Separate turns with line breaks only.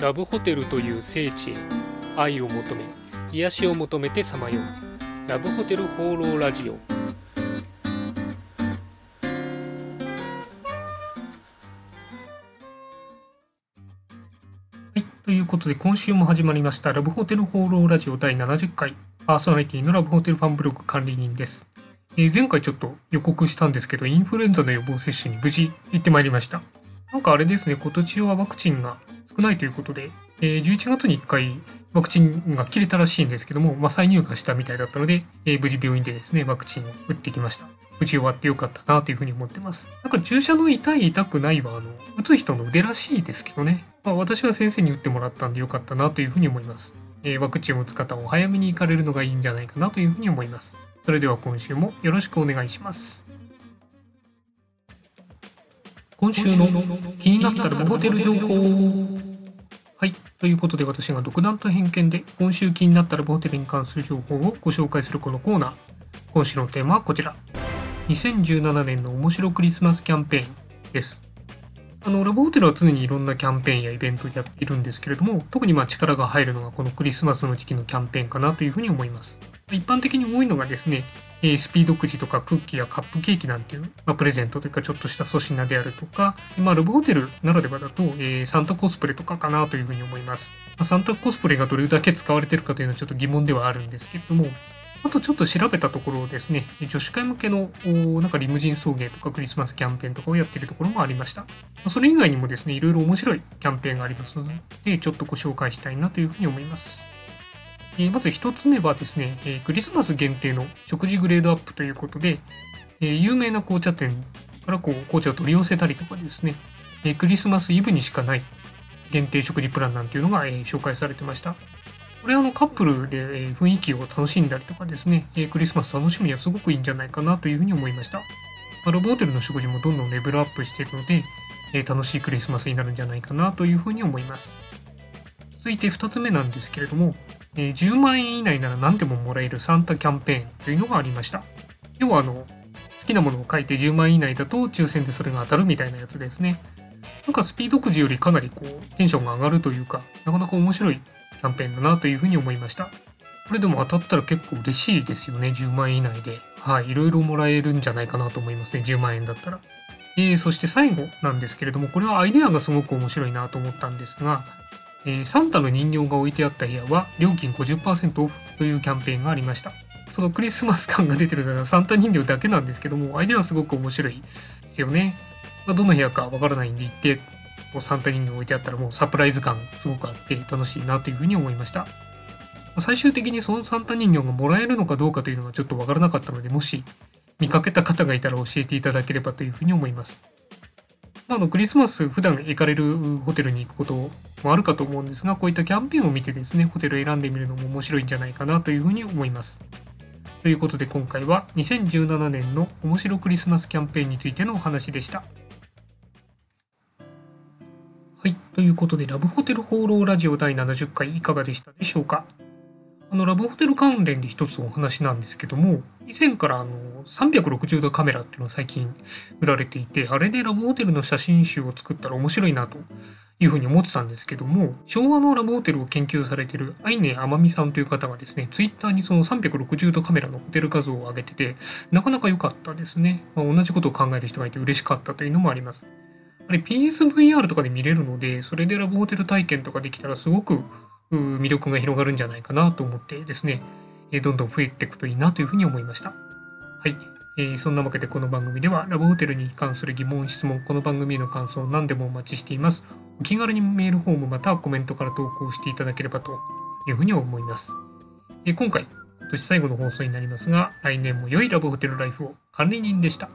ラブホテルという聖地へ愛を求め癒しを求めてさまよう。ラブホテル放浪ラジオ。はいということで今週も始まりましたラブホテル放浪ラジオ第70回。パーソナリティのラブホテルファンブログ管理人です、えー前回ちょっと予告したんですけどインフルエンザの予防接種に無事行ってまいりました。なんかあれですね今年はワクチンが少ないということで、えー11月に1回ワクチンが切れたらしいんですけども、まあ、再入荷したみたいだったので、えー無事病院でですねワクチンを打ってきました無事終わってよかったなというふうに思ってますなんか注射の痛い痛くないはあの打つ人の腕らしいですけどね、まあ、私は先生に打ってもらったんでよかったなというふうに思いますえーワクチンを打つ方はお早めに行かれるのがいいんじゃないかなというふうに思います。それでは今週もよろしくお願いします。今週の気になったらホテル情報はい。ということで私が独断と偏見で今週気になったらホテルに関する情報をご紹介するこのコーナー。今週のテーマはこちら。2017年の面白クリスマスキャンペーンです。あのラブホテルは常にいろんなキャンペーンやイベントをやっているんですけれども特にまあ力が入るのがこのクリスマスの時期のキャンペーンかなというふうに思います。一般的に多いのがですねえースピードくじとかクッキーやカップケーキなんていう、まあ、プレゼントというかちょっとした粗品であるとか、まあ、ラブホテルならではだと、えーサンタコスプレとかかなというふうに思います、まあサンタコスプレがどれだけ使われてるかというのはちょっと疑問ではあるんですけれどもあとちょっと調べたところですね、女子会向けのなんかリムジン送迎とかクリスマスキャンペーンとかをやっているところもありました。それ以外にもですね、いろいろ面白いキャンペーンがありますので、ちょっとご紹介したいなというふうに思います。えまず一つ目はですね、えクリスマス限定の食事グレードアップということで、え有名な紅茶店からこう紅茶を取り寄せたりとかですね、えクリスマスイブにしかない限定食事プランなんていうのが、え紹介されてました。これあのカップルでえ雰囲気を楽しんだりとかですね、えクリスマス楽しみはすごくいいんじゃないかなというふうに思いました。まあラブホテルの食事もどんどんレベルアップしているので、え楽しいクリスマスになるんじゃないかなというふうに思います。続いて2つ目なんですけれども、え10万円以内なら何でももらえるサンタキャンペーンというのがありました。要はあの好きなものを書いて10万円以内だと抽選でそれが当たるみたいなやつですね。なんかスピードくじよりかなりこうテンションが上がるというか、なかなか面白いキャンペーンだなというふうに思いました。これでも当たったら結構嬉しいですよね、10万円以内で。はい、いろいろもらえるんじゃないかなと思いますね、10万円だったら。えーそして最後なんですけれども、これはアイデアがすごく面白いなと思ったんですが、えーサンタの人形が置いてあった部屋は料金50%オフというキャンペーンがありました。そのクリスマス感が出てるのはサンタ人形だけなんですけども、アイデアはすごく面白いですよね。まあ、どの部屋かわからないんで行って、うサンタ人形置いてあったらもうサプライズ感すごくあって楽しいなというふうに思いました。最終的にそのサンタ人形がもらえるのかどうかというのがちょっとわからなかったので、もし見かけた方がいたら教えていただければというふうに思います。まあ、あのクリスマス普段行かれるホテルに行くこともあるかと思うんですが、こういったキャンペーンを見てですね、ホテルを選んでみるのも面白いんじゃないかなというふうに思います。ということで今回は2017年の面白クリスマスキャンペーンについてのお話でした。はい。ということで、ラブホテル放浪ラジオ第70回いかがでしたでしょうか？あの、ラブホテル関連で一つお話なんですけども、以前からあの、360度カメラっていうのが最近売られていて、あれでラブホテルの写真集を作ったら面白いなというふうに思ってたんですけども、昭和のラブホテルを研究されているアイネ・アマミさんという方がですね、ツイッターにその360度カメラのホテル画像を上げてて、なかなか良かったですね。まあ同じことを考える人がいて嬉しかったというのもあります。あれ PSVR とかで見れるので、それでラブホテル体験とかできたらすごく魅力が広がるんじゃないかなと思ってですね、どんどん増えていくといいなというふうに思いました。はい。えーそんなわけでこの番組ではラブホテルに関する疑問、質問、この番組への感想を何でもお待ちしています。お気軽にメールフォームまたはコメントから投稿していただければというふうに思います。えー今回、今年最後の放送になりますが、来年も良いラブホテルライフを管理人でした。